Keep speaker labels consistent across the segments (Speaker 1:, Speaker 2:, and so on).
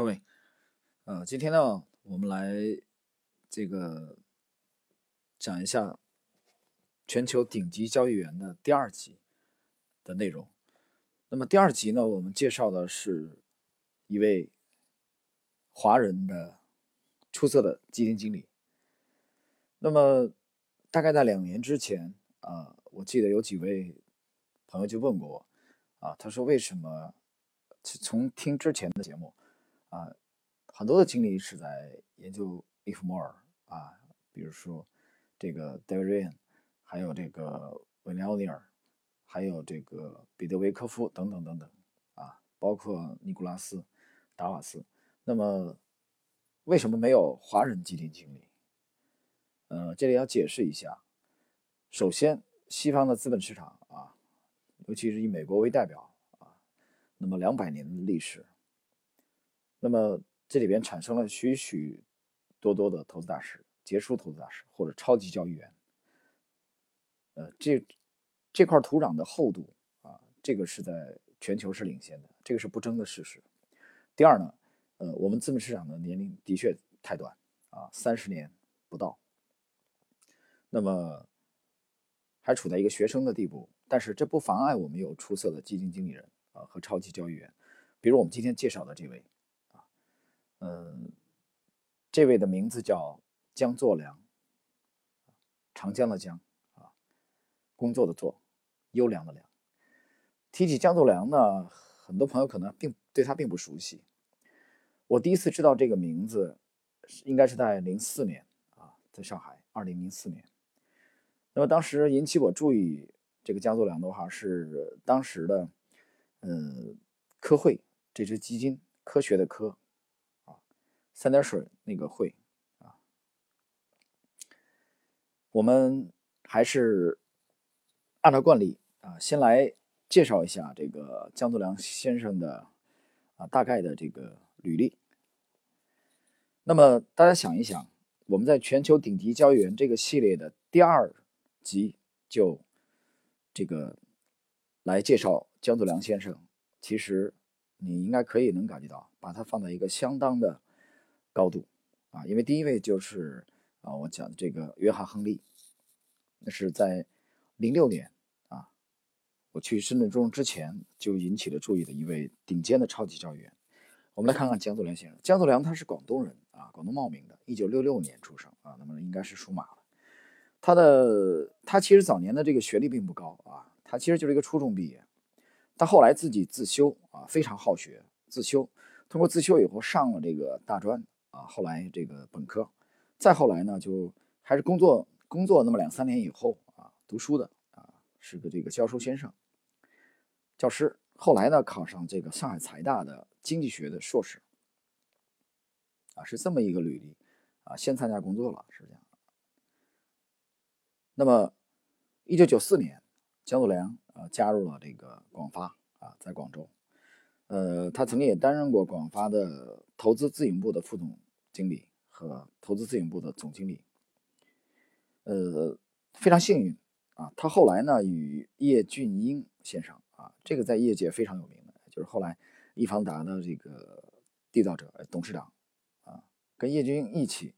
Speaker 1: 各位，呃，今天呢，我们来这个讲一下全球顶级交易员的第二集的内容。那么第二集呢，我们介绍的是一位华人的出色的基金经理。那么大概在两年之前啊，我记得有几位朋友就问过我啊，他说为什么从听之前的节目。啊，很多的经理是在研究利弗莫尔啊，比如说这个 David Ryan，还有这个威廉奥尼尔，还有这个彼得维科夫等等等等啊，包括尼古拉斯达瓦斯。那么为什么没有华人基金经理？呃，这里要解释一下。首先，西方的资本市场啊，尤其是以美国为代表啊，那么两百年的历史。那么这里边产生了许许多多的投资大师、杰出投资大师或者超级交易员。呃，这这块土壤的厚度啊，这个是在全球是领先的，这个是不争的事实。第二呢，呃，我们资本市场的年龄的确太短啊，三十年不到。那么还处在一个学生的地步，但是这不妨碍我们有出色的基金经理人啊和超级交易员，比如我们今天介绍的这位。嗯，这位的名字叫江作良，长江的江啊，工作的作，优良的良。提起江作良呢，很多朋友可能并对他并不熟悉。我第一次知道这个名字，应该是在零四年啊，在上海，二零零四年。那么当时引起我注意这个江作良的话，是当时的嗯科汇这支基金，科学的科。三点水那个会啊，我们还是按照惯例啊，先来介绍一下这个江作良先生的啊大概的这个履历。那么大家想一想，我们在全球顶级交易员这个系列的第二集就这个来介绍江作良先生，其实你应该可以能感觉到，把他放在一个相当的。高度啊，因为第一位就是啊，我讲的这个约翰·亨利，那是在零六年啊，我去深圳中之前就引起了注意的一位顶尖的超级交易员。我们来看看江作良先生。江作良他是广东人啊，广东茂名的，一九六六年出生啊，那么应该是属马的。他的他其实早年的这个学历并不高啊，他其实就是一个初中毕业，他后来自己自修啊，非常好学，自修，通过自修以后上了这个大专。啊，后来这个本科，再后来呢，就还是工作工作那么两三年以后啊，读书的啊，是个这个教书先生，教师。后来呢，考上这个上海财大的经济学的硕士，啊，是这么一个履历啊。先参加工作了，是这样。那么，一九九四年，江作良啊加入了这个广发啊，在广州。呃，他曾经也担任过广发的投资自营部的副总经理和投资自营部的总经理。呃，非常幸运啊，他后来呢与叶俊英先生啊，这个在业界非常有名的，就是后来易方达的这个缔造者、董事长啊，跟叶俊英一起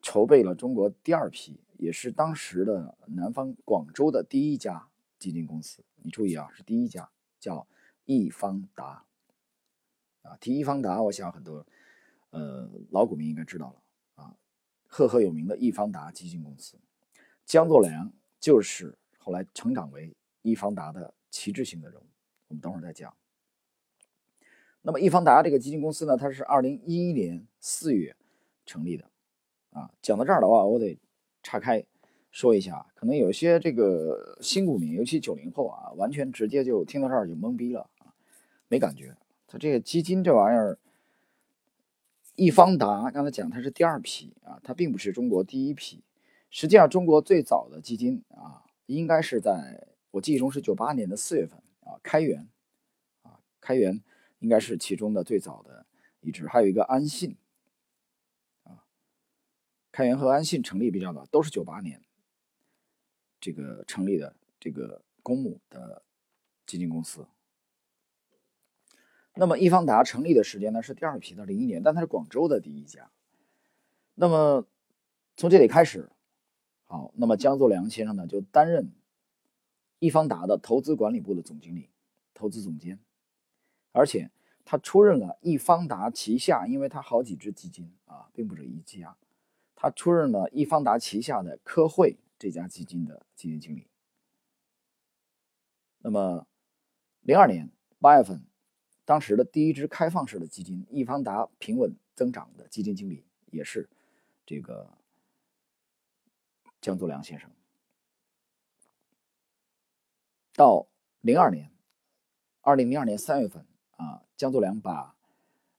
Speaker 1: 筹备了中国第二批，也是当时的南方广州的第一家基金公司。你注意啊，是第一家，叫易方达。啊，提易方达，我想很多，呃，老股民应该知道了啊，赫赫有名的易方达基金公司，江作良就是后来成长为易方达的旗帜性的人物，我们等会儿再讲。那么易方达这个基金公司呢，它是二零一一年四月成立的，啊，讲到这儿的话，我得岔开说一下，可能有些这个新股民，尤其九零后啊，完全直接就听到这儿就懵逼了啊，没感觉。它这个基金这玩意儿，易方达刚才讲它是第二批啊，它并不是中国第一批。实际上，中国最早的基金啊，应该是在我记忆中是九八年的四月份啊，开源啊，开源应该是其中的最早的一支，还有一个安信啊，开源和安信成立比较早，都是九八年这个成立的这个公募的基金公司。那么易方达成立的时间呢是第二批的零一年，但它是广州的第一家。那么从这里开始，好，那么江作良先生呢就担任易方达的投资管理部的总经理、投资总监，而且他出任了易方达旗下，因为他好几只基金啊，并不止一家，他出任了易方达旗下的科汇这家基金的基金经理。那么零二年八月份。当时的第一支开放式的基金易方达平稳增长的基金经理也是这个江作良先生。到零二年，二零零二年三月份啊，江作良把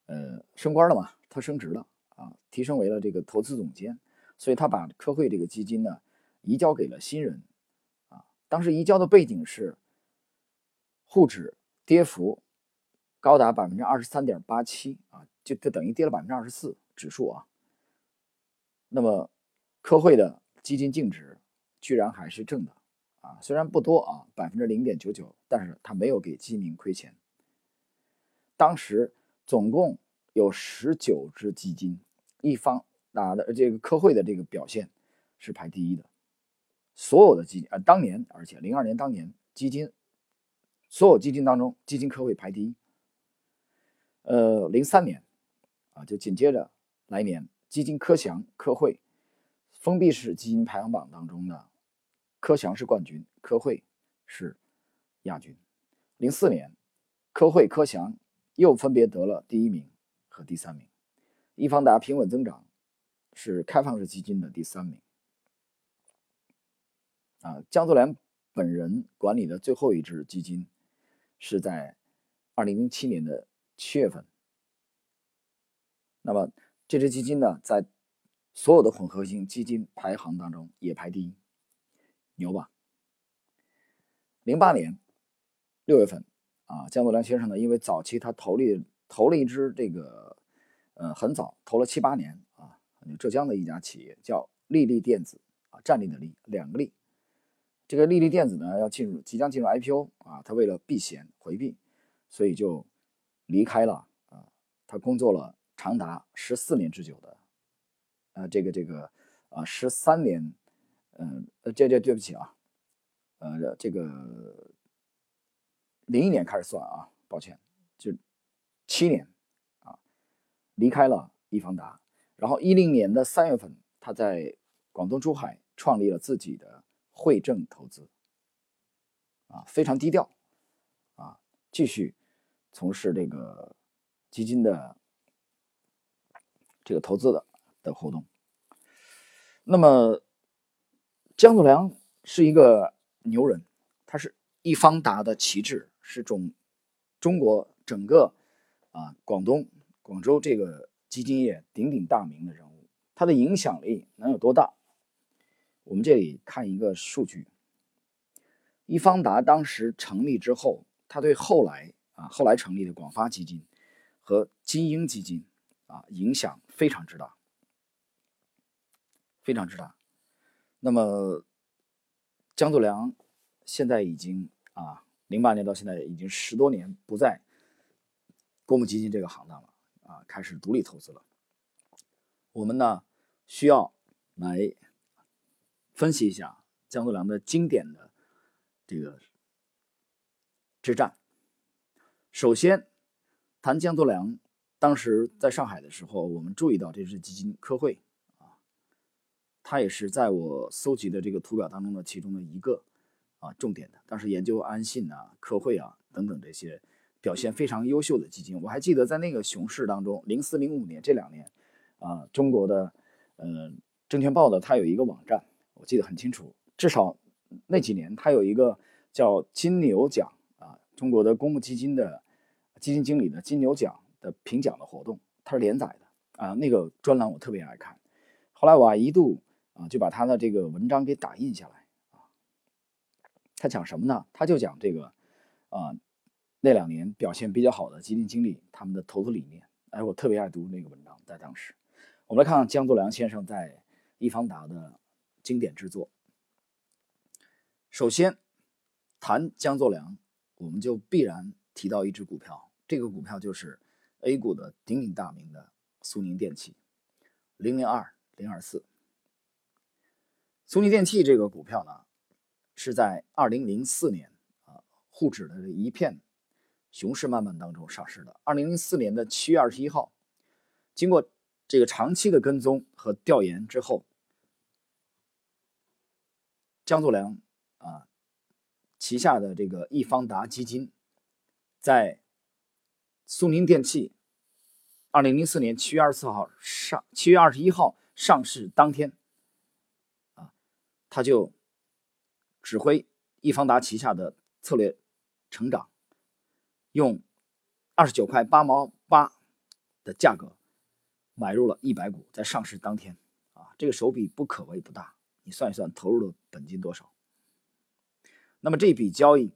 Speaker 1: 呃升官了嘛，他升职了啊，提升为了这个投资总监，所以他把科汇这个基金呢移交给了新人啊。当时移交的背景是沪指跌幅。高达百分之二十三点八七啊，就就等于跌了百分之二十四指数啊。那么科汇的基金净值居然还是正的啊，虽然不多啊，百分之零点九九，但是它没有给基民亏钱。当时总共有十九只基金，一方拿的这个科汇的这个表现是排第一的，所有的基金啊，当年而且零二年当年基金所有基金当中，基金科汇排第一。呃，零三年，啊，就紧接着来年，基金科翔、科汇封闭式基金排行榜当中呢，科翔是冠军，科汇是亚军。零四年，科汇、科翔又分别得了第一名和第三名。易方达平稳增长是开放式基金的第三名。啊，江泽良本人管理的最后一支基金是在二零零七年的。七月份，那么这支基金呢，在所有的混合型基金排行当中也排第一，牛吧？零八年六月份啊，江作良先生呢，因为早期他投了投了一支这个，呃，很早投了七八年啊，浙江的一家企业叫利利电子啊，站立的立，两个立。这个利利电子呢，要进入即将进入 IPO 啊，他为了避险回避，所以就。离开了啊，他工作了长达十四年之久的，呃，这个这个啊，十三年，嗯，呃，这这对不起啊，呃，这个零一年开始算啊，抱歉，就七年啊，离开了易方达，然后一零年的三月份，他在广东珠海创立了自己的汇正投资，啊，非常低调，啊，继续。从事这个基金的这个投资的的活动。那么江子良是一个牛人，他是易方达的旗帜，是中中国整个啊广东广州这个基金业鼎鼎大名的人物。他的影响力能有多大？我们这里看一个数据：易方达当时成立之后，他对后来。啊，后来成立的广发基金和金鹰基金啊，影响非常之大，非常之大。那么江作良现在已经啊，零八年到现在已经十多年不在公募基金这个行当了啊，开始独立投资了。我们呢需要来分析一下江作良的经典的这个之战。首先，谈江作良，当时在上海的时候，我们注意到这支基金科汇啊，它也是在我搜集的这个图表当中的其中的一个啊重点的。当时研究安信啊、科汇啊等等这些表现非常优秀的基金，我还记得在那个熊市当中，零四零五年这两年啊，中国的呃证券报的它有一个网站，我记得很清楚，至少那几年它有一个叫金牛奖啊，中国的公募基金的。基金经理的金牛奖的评奖的活动，它是连载的啊，那个专栏我特别爱看。后来我一度啊就把他的这个文章给打印下来啊。他讲什么呢？他就讲这个啊那两年表现比较好的基金经理他们的投资理念。哎，我特别爱读那个文章，在当时。我们来看看江作良先生在易方达的经典之作。首先谈江作良，我们就必然提到一只股票。这个股票就是 A 股的鼎鼎大名的苏宁电器，零零二零二四。苏宁电器这个股票呢，是在二零零四年啊沪指的一片熊市漫漫当中上市的。二零零四年的七月二十一号，经过这个长期的跟踪和调研之后，江作良啊旗下的这个易方达基金，在苏宁电器二零零四年七月二十四号上七月二十一号上市当天。啊他就指挥易方达旗下的策略成长，用二十九块八毛八的价格买入了一百股，在上市当天啊，这个手笔不可谓不大。你算一算投入的本金多少？那么这笔交易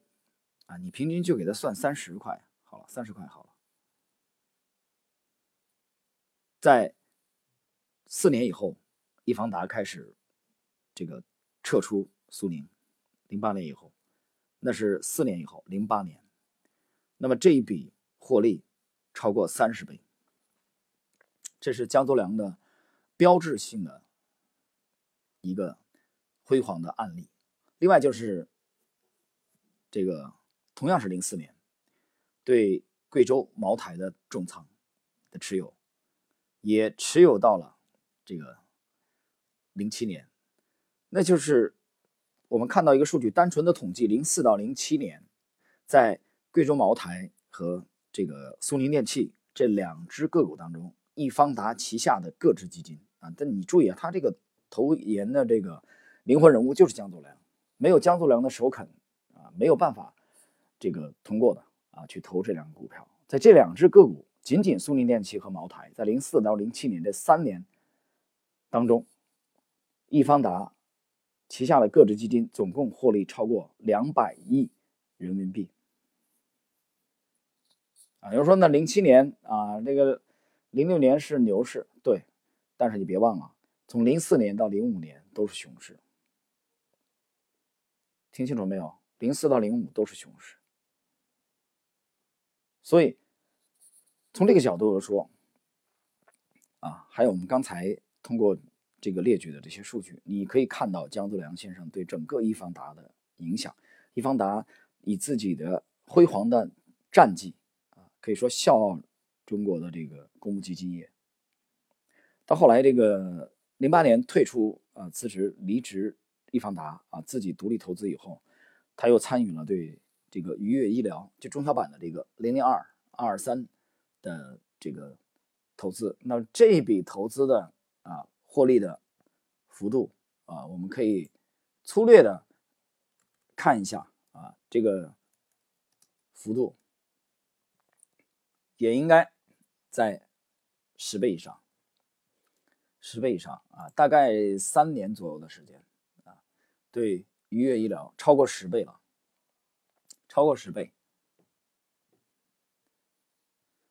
Speaker 1: 啊，你平均就给他算三十块好了，三十块好了。在四年以后，易方达开始这个。撤出苏宁，零八年以后，那是四年以后，零八年，那么这一笔获利超过三十倍，这是江泽良的标志性的一个辉煌的案例。另外就是这个同样是零四年，对贵州茅台的重仓的持有，也持有到了这个零七年。那就是我们看到一个数据，单纯的统计，零四到零七年，在贵州茅台和这个苏宁电器这两只个股当中，易方达旗下的各支基金啊，但你注意啊，他这个投研的这个灵魂人物就是江作良，没有江作良的首肯啊，没有办法这个通过的啊，去投这两个股票，在这两只个股，仅仅苏宁电器和茅台，在零四到零七年这三年当中，易方达。旗下的各支基金总共获利超过两百亿人民币啊！有人说，那零七年啊，这个零六年是牛市，对，但是你别忘了，从零四年到零五年都是熊市，听清楚没有？零四到零五都是熊市，所以从这个角度来说，啊，还有我们刚才通过。这个列举的这些数据，你可以看到江泽良先生对整个易方达的影响。易方达以自己的辉煌的战绩啊，可以说笑傲中国的这个公募基金业。到后来，这个零八年退出啊，辞职离职易方达啊，自己独立投资以后，他又参与了对这个愉悦医疗就中小板的这个零零二二二三的这个投资。那这笔投资的啊。获利的幅度啊，我们可以粗略的看一下啊，这个幅度也应该在十倍以上，十倍以上啊，大概三年左右的时间啊，对愉悦医疗超过十倍了，超过十倍，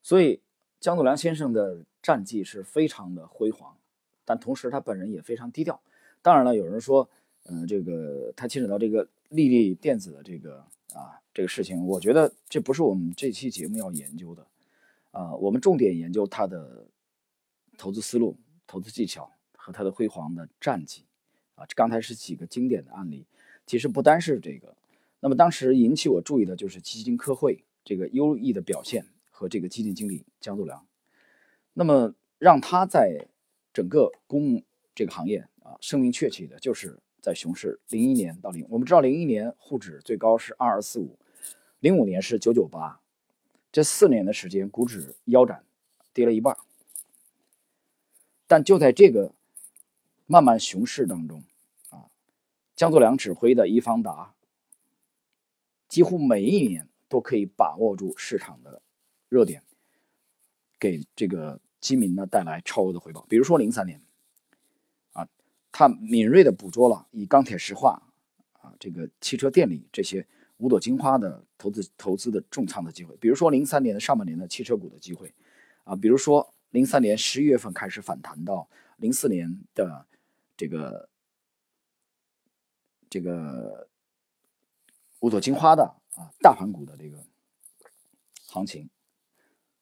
Speaker 1: 所以江祖良先生的战绩是非常的辉煌。但同时，他本人也非常低调。当然了，有人说，嗯，这个他牵扯到这个丽丽电子的这个啊这个事情，我觉得这不是我们这期节目要研究的。啊，我们重点研究他的投资思路、投资技巧和他的辉煌的战绩。啊，刚才是几个经典的案例，其实不单是这个。那么当时引起我注意的就是基金科会这个优异的表现和这个基金经理江作良。那么让他在整个公募这个行业啊，声名鹊起的就是在熊市，零一年到零，我们知道零一年沪指最高是二二四五，零五年是九九八，这四年的时间，股指腰斩，跌了一半。但就在这个漫漫熊市当中啊，江作良指挥的易方达，几乎每一年都可以把握住市场的热点，给这个。基民呢带来超额的回报，比如说零三年，啊，他敏锐的捕捉了以钢铁、石化，啊，这个汽车、电力这些五朵金花的投资投资的重仓的机会，比如说零三年的上半年的汽车股的机会，啊，比如说零三年十一月份开始反弹到零四年的这个这个五朵金花的啊大盘股的这个行情，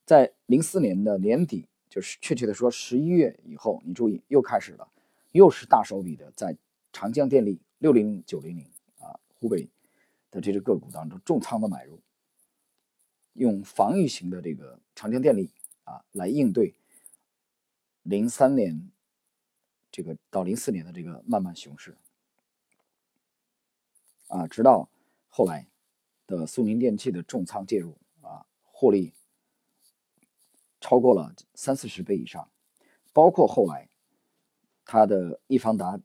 Speaker 1: 在零四年的年底，就是确切的说十一月以后，你注意又开始了，又是大手笔的在长江电力六零零九零零啊湖北的这只个股当中重仓的买入，用防御型的这个长江电力啊来应对零三年这个到零四年的这个漫漫熊市啊，直到后来的苏宁电器的重仓介入啊，获利。超过了三四十倍以上，包括后来它的易方达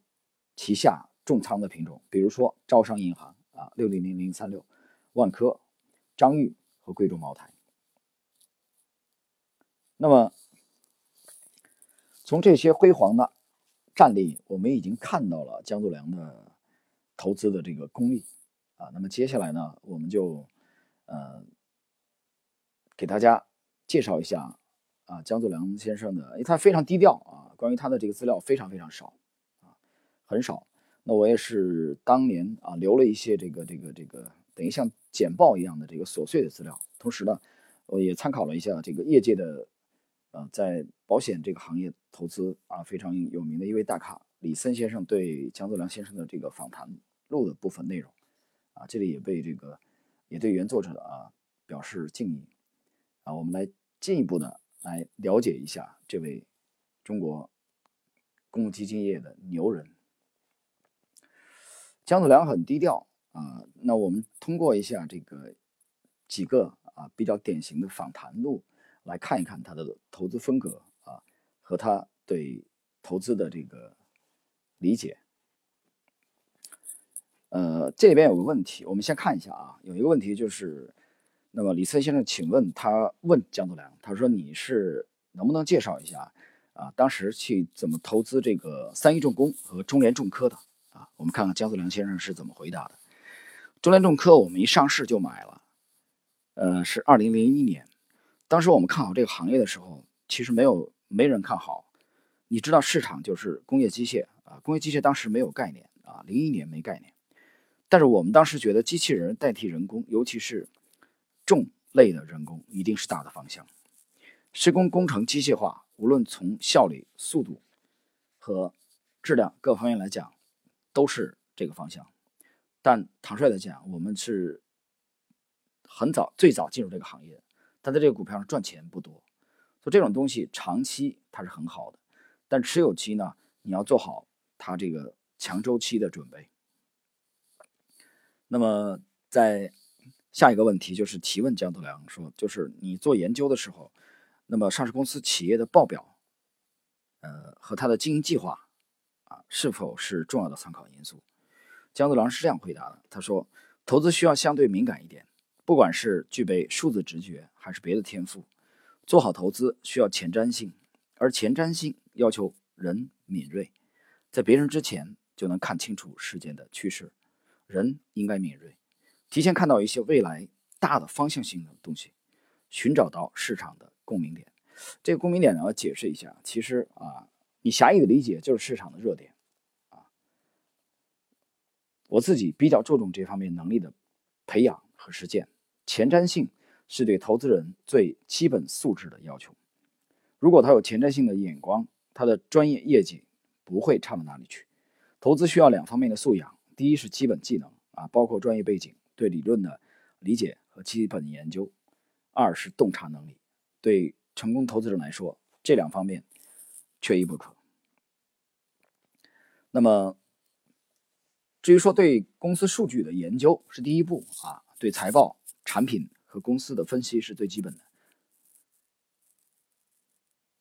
Speaker 1: 旗下重仓的品种，比如说招商银行啊，六零零零三六，万科、张裕和贵州茅台。那么从这些辉煌的战例，我们已经看到了江作良的投资的这个功力啊。那么接下来呢，我们就呃给大家介绍一下。啊，江作良先生的，因为他非常低调啊，关于他的这个资料非常非常少啊，很少。那我也是当年啊留了一些这个这个这个等于像简报一样的这个琐碎的资料，同时呢，我也参考了一下这个业界的，呃，在保险这个行业投资啊非常有名的一位大咖李森先生对江作良先生的这个访谈录的部分内容啊，这里也被这个也对原作者啊表示敬意啊，我们来进一步的。来了解一下这位中国公募基金业的牛人姜子良，很低调啊。那我们通过一下这个几个啊比较典型的访谈录，来看一看他的投资风格啊和他对投资的这个理解。呃，这里边有个问题，我们先看一下啊，有一个问题就是。那么李森先生，请问他问江作良，他说你是能不能介绍一下啊？当时去怎么投资这个三一重工和中联重科的啊？我们看看江作良先生是怎么回答的。中联重科我们一上市就买了，呃，是二零零一年，当时我们看好这个行业的时候，其实没有没人看好。你知道市场就是工业机械啊，工业机械当时没有概念啊，零一年没概念，但是我们当时觉得机器人代替人工，尤其是重类的人工一定是大的方向，施工工程机械化，无论从效率、速度和质量各方面来讲，都是这个方向。但坦率的讲，我们是很早最早进入这个行业，但在这个股票上赚钱不多。所以这种东西长期它是很好的，但持有期呢，你要做好它这个强周期的准备。那么在下一个问题就是提问江德良说，就是你做研究的时候，那么上市公司企业的报表，呃和它的经营计划，啊是否是重要的参考因素？江德良是这样回答的，他说，投资需要相对敏感一点，不管是具备数字直觉还是别的天赋，做好投资需要前瞻性，而前瞻性要求人敏锐，在别人之前就能看清楚事件的趋势，人应该敏锐。提前看到一些未来大的方向性的东西，寻找到市场的共鸣点。这个共鸣点呢，要解释一下。其实啊，你狭义的理解就是市场的热点啊。我自己比较注重这方面能力的培养和实践。前瞻性是对投资人最基本素质的要求。如果他有前瞻性的眼光，他的专业业绩不会差到哪里去。投资需要两方面的素养：第一是基本技能啊，包括专业背景。对理论的理解和基本研究，二是洞察能力。对成功投资者来说，这两方面缺一不可。那么，至于说对公司数据的研究是第一步啊，对财报、产品和公司的分析是最基本的。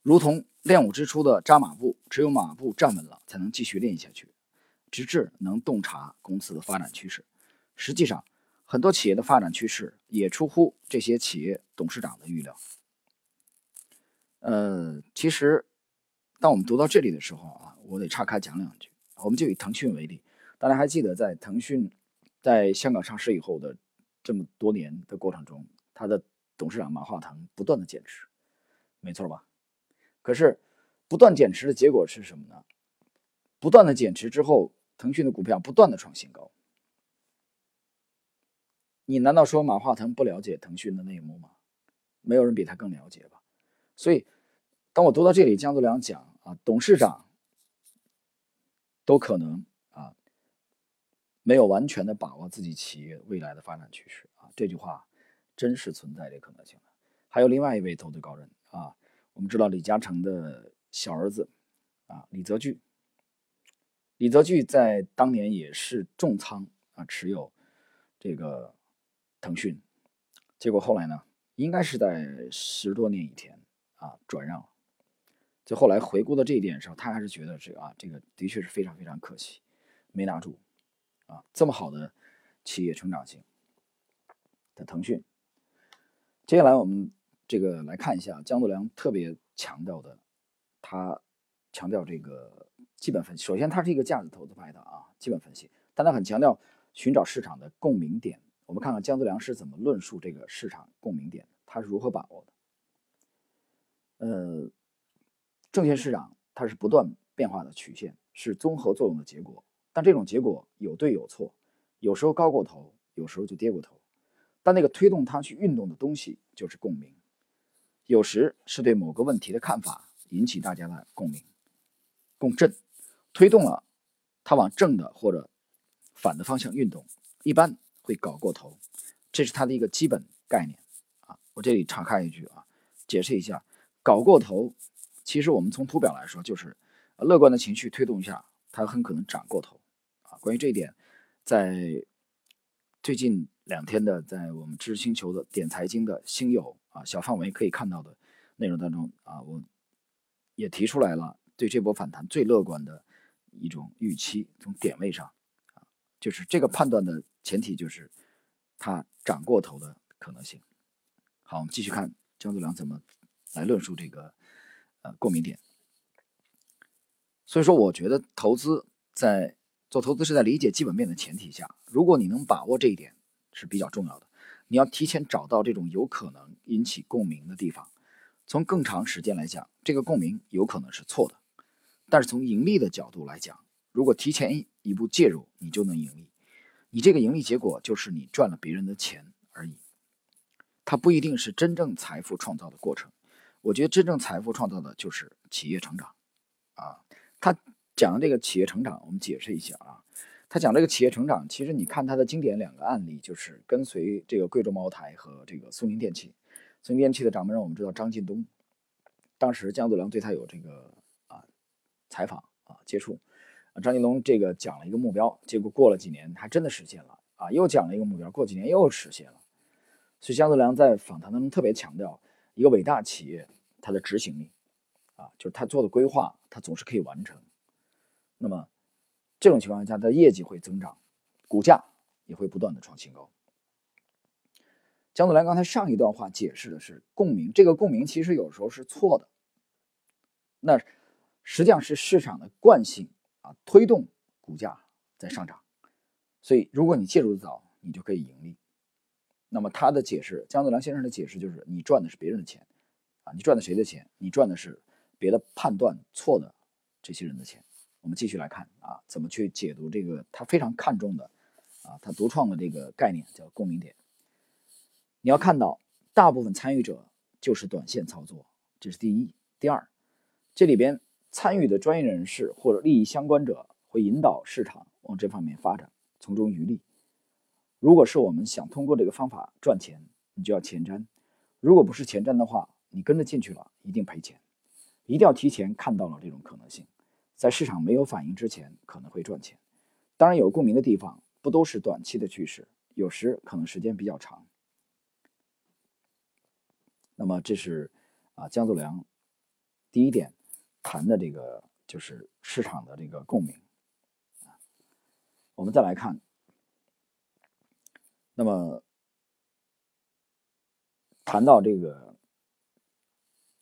Speaker 1: 如同练武之初的扎马步，只有马步站稳了，才能继续练下去，直至能洞察公司的发展趋势。实际上，很多企业的发展趋势也出乎这些企业董事长的预料。呃，其实，当我们读到这里的时候啊，我得岔开讲两句。我们就以腾讯为例，大家还记得在腾讯在香港上市以后的这么多年的过程中，他的董事长马化腾不断的减持，没错吧？可是，不断减持的结果是什么呢？不断的减持之后，腾讯的股票不断的创新高。你难道说马化腾不了解腾讯的内幕吗？没有人比他更了解吧。所以，当我读到这里，江泽良讲啊，董事长都可能啊没有完全的把握自己企业未来的发展趋势啊，这句话真是存在这可能性的。还有另外一位投资高人啊，我们知道李嘉诚的小儿子啊，李泽钜。李泽钜在当年也是重仓啊持有这个腾讯，结果后来呢，应该是在十多年以前啊转让。就后来回顾到这一点的时候，他还是觉得这个啊这个的确是非常非常可惜，没拿住啊这么好的企业成长性的腾讯。接下来我们这个来看一下江作良特别强调的，他强调这个。基本分析，首先它是一个价值投资派的啊，基本分析，但他很强调寻找市场的共鸣点。我们看看江泽良是怎么论述这个市场共鸣点，他是如何把握的？呃，证券市场它是不断变化的曲线，是综合作用的结果，但这种结果有对有错，有时候高过头，有时候就跌过头，但那个推动它去运动的东西就是共鸣，有时是对某个问题的看法引起大家的共鸣，共振。推动了它往正的或者反的方向运动，一般会搞过头，这是它的一个基本概念啊。我这里岔开一句啊，解释一下，搞过头，其实我们从图表来说，就是乐观的情绪推动下，它很可能涨过头啊。关于这一点，在最近两天的在我们知识星球的点财经的星友啊小范围可以看到的内容当中啊，我也提出来了对这波反弹最乐观的。一种预期，从点位上啊，就是这个判断的前提就是它涨过头的可能性。好，我们继续看江泽良怎么来论述这个呃共鸣点。所以说，我觉得投资在做投资是在理解基本面的前提下，如果你能把握这一点是比较重要的。你要提前找到这种有可能引起共鸣的地方，从更长时间来讲，这个共鸣有可能是错的。但是从盈利的角度来讲，如果提前一步介入，你就能盈利。你这个盈利结果就是你赚了别人的钱而已，它不一定是真正财富创造的过程。我觉得真正财富创造的就是企业成长。啊，他讲的这个企业成长，我们解释一下啊。他讲这个企业成长，其实你看他的经典两个案例，就是跟随这个贵州茅台和这个苏宁电器。苏宁电器的掌门人我们知道张近东，当时姜泽良对他有这个啊。采访啊，接触，张近东这个讲了一个目标，结果过了几年，他真的实现了啊！又讲了一个目标，过几年又实现了。所以姜泽良在访谈当中特别强调，一个伟大企业它的执行力啊，就是他做的规划，他总是可以完成。那么这种情况下，他业绩会增长，股价也会不断的创新高。姜泽良刚才上一段话解释的是共鸣，这个共鸣其实有时候是错的。那。实际上是市场的惯性推动股价在上涨，所以如果你介入的早，你就可以盈利。那么他的解释，姜泽良先生的解释就是：你赚的是别人的钱啊，你赚的谁的钱？你赚的是别的判断错的这些人的钱。我们继续来看啊，怎么去解读这个他非常看重的啊，他独创的这个概念叫共鸣点。你要看到，大部分参与者就是短线操作，这是第一。第二，这里边。参与的专业人士或者利益相关者会引导市场往这方面发展，从中渔利。如果是我们想通过这个方法赚钱，你就要前瞻；如果不是前瞻的话，你跟着进去了一定赔钱。一定要提前看到了这种可能性，在市场没有反应之前可能会赚钱。当然，有共鸣的地方不都是短期的趋势，有时可能时间比较长。那么这是啊江作良第一点。谈的这个就是市场的这个共鸣，我们再来看，那么谈到这个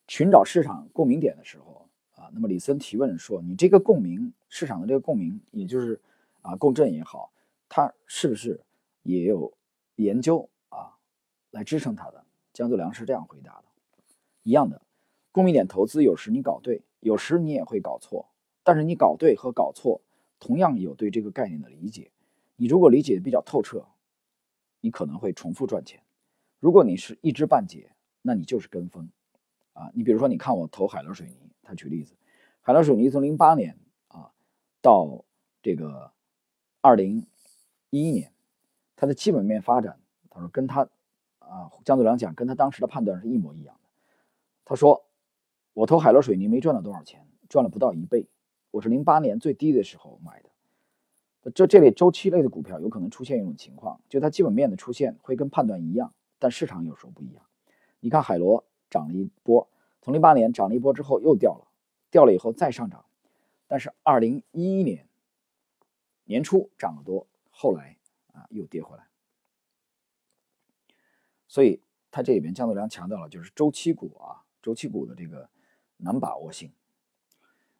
Speaker 1: 寻找市场共鸣点的时候啊，那么李森提问说：“你这个共鸣市场的这个共鸣，也就是啊共振也好，它是不是也有研究啊来支撑它的？”江作良是这样回答的：“一样的，共鸣点投资有时你搞对。”有时你也会搞错，但是你搞对和搞错同样有对这个概念的理解。你如果理解的比较透彻，你可能会重复赚钱；如果你是一知半解，那你就是跟风啊。你比如说，你看我投海螺水泥，他举例子，海螺水泥从零八年啊到这个二零一一年，它的基本面发展，他说跟他啊江泽良讲，跟他当时的判断是一模一样的。他说我投海螺水泥没赚到多少钱，赚了不到一倍。我是零八年最低的时候买的。这这类周期类的股票有可能出现一种情况，就它基本面的出现会跟判断一样，但市场有时候不一样。你看海螺涨了一波，从零八年涨了一波之后又掉了，掉了以后再上涨，但是二零一一年年初涨得多，后来啊又跌回来。所以他这里边江泽良强调了就是周期股啊，周期股的这个难把握性。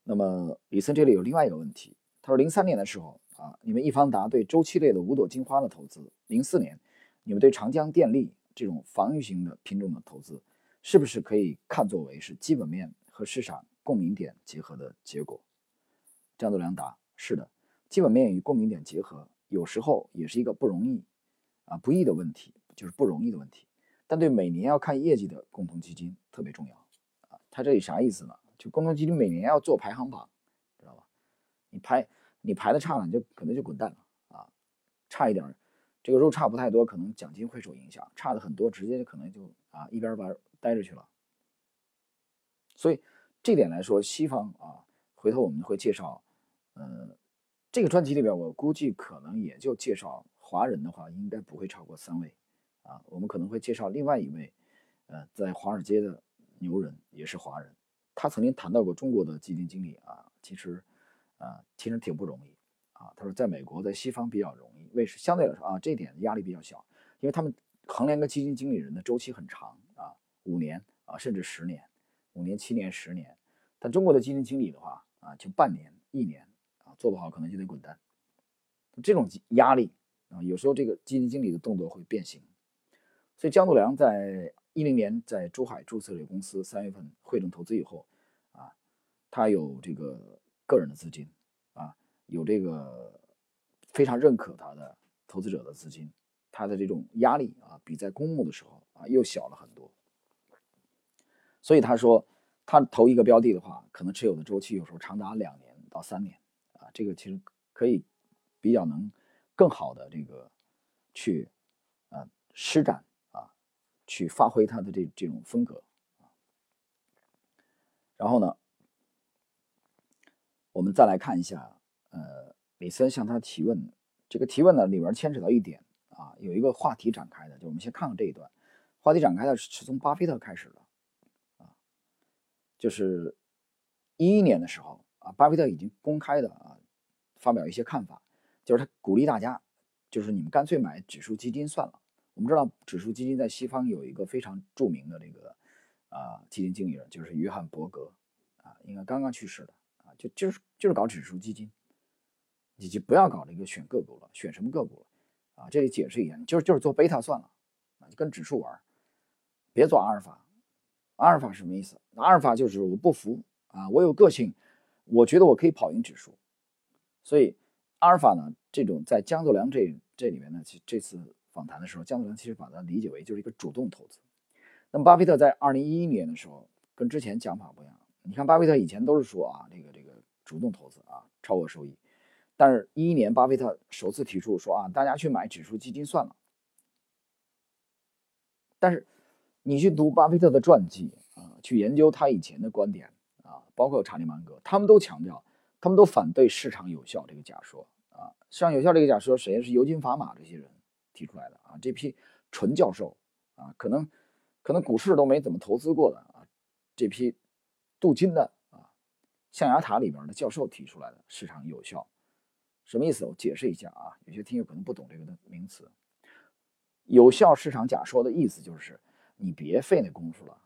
Speaker 1: 那么李森这里有另外一个问题，他说零三年的时候。啊，你们易方达对周期类的五朵金花的投资，零四年，你们对长江电力这种防御型的品种的投资，是不是可以看作为是基本面和市场共鸣点结合的结果？张泽良答：是的，基本面与共鸣点结合，有时候也是一个不容易啊不易的问题，就是不容易的问题。但对每年要看业绩的共同基金特别重要他这里啥意思呢？就共同基金每年要做排行榜，知道吧？你排。你排的差了，你就可能就滚蛋了啊！差一点，这个肉差不太多，可能奖金会受影响；差的很多，直接就可能就啊一边玩待着去了。所以这点来说，西方啊，回头我们会介绍，呃，这个专辑里边，我估计可能也就介绍华人的话，应该不会超过三位啊。我们可能会介绍另外一位，呃，在华尔街的牛人，也是华人，他曾经谈到过中国的基金经理啊，其实。啊，其实挺不容易啊。他说，在美国，在西方比较容易，为是相对来说啊，这一点压力比较小，因为他们衡量一个基金经理人的周期很长啊，五年啊，甚至十年，五年、七年、十年。但中国的基金经理的话啊，就半年、一年啊，做不好可能就得滚蛋。这种压力啊，有时候这个基金经理的动作会变形。所以江度良在一零年在珠海注册这个公司，三月份汇众投资以后啊，他有这个。个人的资金啊，有这个非常认可他的投资者的资金，他的这种压力啊，比在公募的时候啊又小了很多。所以他说，他投一个标的的话，可能持有的周期有时候长达两年到三年啊，这个其实可以比较能更好的这个去啊施展，去发挥他的这这种风格。然后呢？我们再来看一下，呃，李森向他提问，这个提问呢里边牵扯到一点啊，有一个话题展开的，就我们先看看这一段，话题展开的是从巴菲特开始的，啊，就是一一年的时候啊，巴菲特已经公开的啊发表一些看法，就是他鼓励大家，就是你们干脆买指数基金算了。我们知道指数基金在西方有一个非常著名的这个啊基金经理人，就是约翰伯格啊，应该刚刚去世的啊。就就是就是搞指数基金，你就不要搞这个选个股了，选什么个股了啊？这里解释一下，就是就是做贝塔算了啊，就跟指数玩，别做阿尔法。阿尔法什么意思？阿尔法就是我不服啊，我有个性，我觉得我可以跑赢指数。所以阿尔法呢，这种在江作良这这里面呢，其这次访谈的时候，江作良其实把它理解为就是一个主动投资。那么巴菲特在二零一一年的时候，跟之前讲法不一样。你看巴菲特以前都是说啊，这个这个。主动投资啊，超额收益。但是，一一年巴菲特首次提出说啊，大家去买指数基金算了。但是，你去读巴菲特的传记啊，去研究他以前的观点啊，包括查理芒格，他们都强调，他们都反对市场有效这个假说啊。市场有效这个假说，谁是尤金·法玛这些人提出来的啊？这批纯教授啊，可能可能股市都没怎么投资过的啊，这批镀金的啊。象牙塔里边的教授提出来的市场有效，什么意思？我解释一下啊，有些听友可能不懂这个的名词。有效市场假说的意思就是，你别费那功夫了，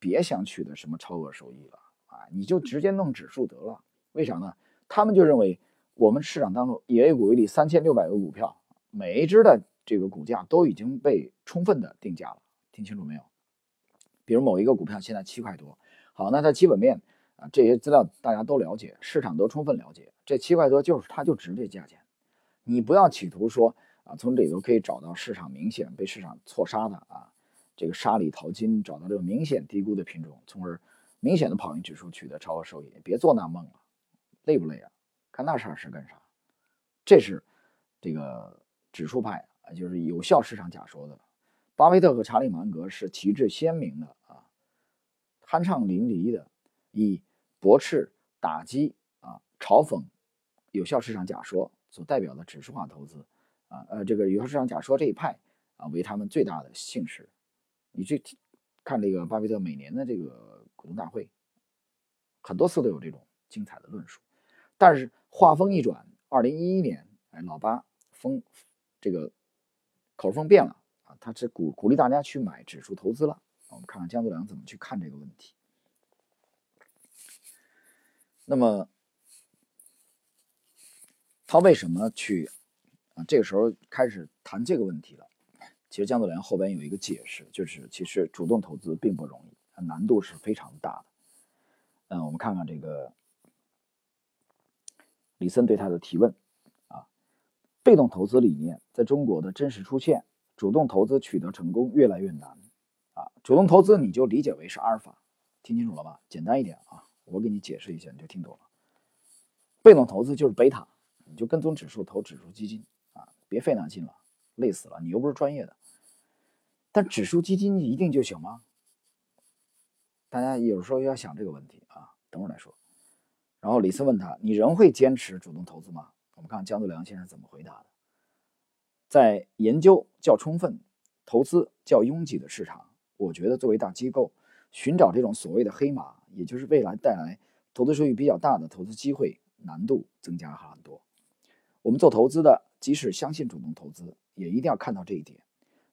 Speaker 1: 别想取得什么超额收益了啊，你就直接弄指数得了。为啥呢？他们就认为我们市场当中以 A 股为例，三千六百个股票，每一只的这个股价都已经被充分的定价了。听清楚没有？比如某一个股票现在七块多，好，那它基本面。啊，这些资料大家都了解，市场都充分了解。这七块多就是它就值这价钱，你不要企图说啊，从里头可以找到市场明显被市场错杀的啊，这个沙里淘金，找到这个明显低估的品种，从而明显的跑赢指数，取得超额收益。别做那梦了，累不累啊？干那事儿是干啥？这是这个指数派，就是有效市场假说的。巴菲特和查理芒格是旗帜鲜明的啊，酣畅淋漓的以驳斥、打击啊、嘲讽有效市场假说所代表的指数化投资啊，呃，这个有效市场假说这一派啊，为他们最大的幸事。你去看这个巴菲特每年的这个股东大会，很多次都有这种精彩的论述。但是话锋一转，二零一一年，哎，老巴风这个口风变了啊，他是鼓鼓励大家去买指数投资了。我们看看江泽良怎么去看这个问题。那么他为什么去啊？这个时候开始谈这个问题了。其实江泽良后边有一个解释，就是其实主动投资并不容易，难度是非常大的。嗯，我们看看这个李森对他的提问，被动投资理念在中国的真实出现，主动投资取得成功越来越难啊。主动投资你就理解为是阿尔法，听清楚了吧？简单一点啊，我给你解释一下，你就听懂了。被动投资就是贝塔，你就跟踪指数投指数基金啊，别费那劲了，累死了，你又不是专业的。但指数基金一定就行吗？大家有时候要想这个问题啊。等会儿再说。然后李斯问他：“你仍会坚持主动投资吗？”我们看江泽良先生怎么回答的。在研究较充分、投资较拥挤的市场，我觉得作为大机构，寻找这种所谓的黑马，也就是未来带来投资收益比较大的投资机会，难度增加很多。我们做投资的，即使相信主动投资，也一定要看到这一点。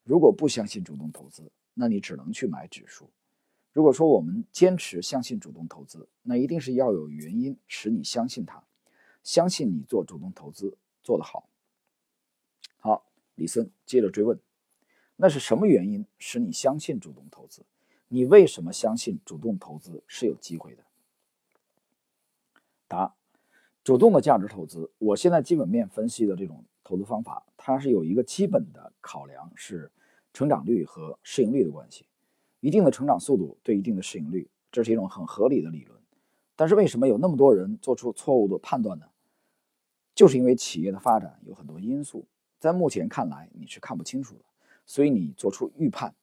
Speaker 1: 如果不相信主动投资，那你只能去买指数。如果说我们坚持相信主动投资，那一定是要有原因使你相信它，相信你做主动投资做得好。好，李森接着追问：那是什么原因使你相信主动投资？你为什么相信主动投资是有机会的？答：主动的价值投资，我现在基本面分析的这种投资方法，它是有一个基本的考量是。成长率和市盈率的关系，一定的成长速度对一定的市盈率，这是一种很合理的理论。但是为什么有那么多人做出错误的判断呢？就是因为企业的发展有很多因素，在目前看来你是看不清楚的，所以你做出预判。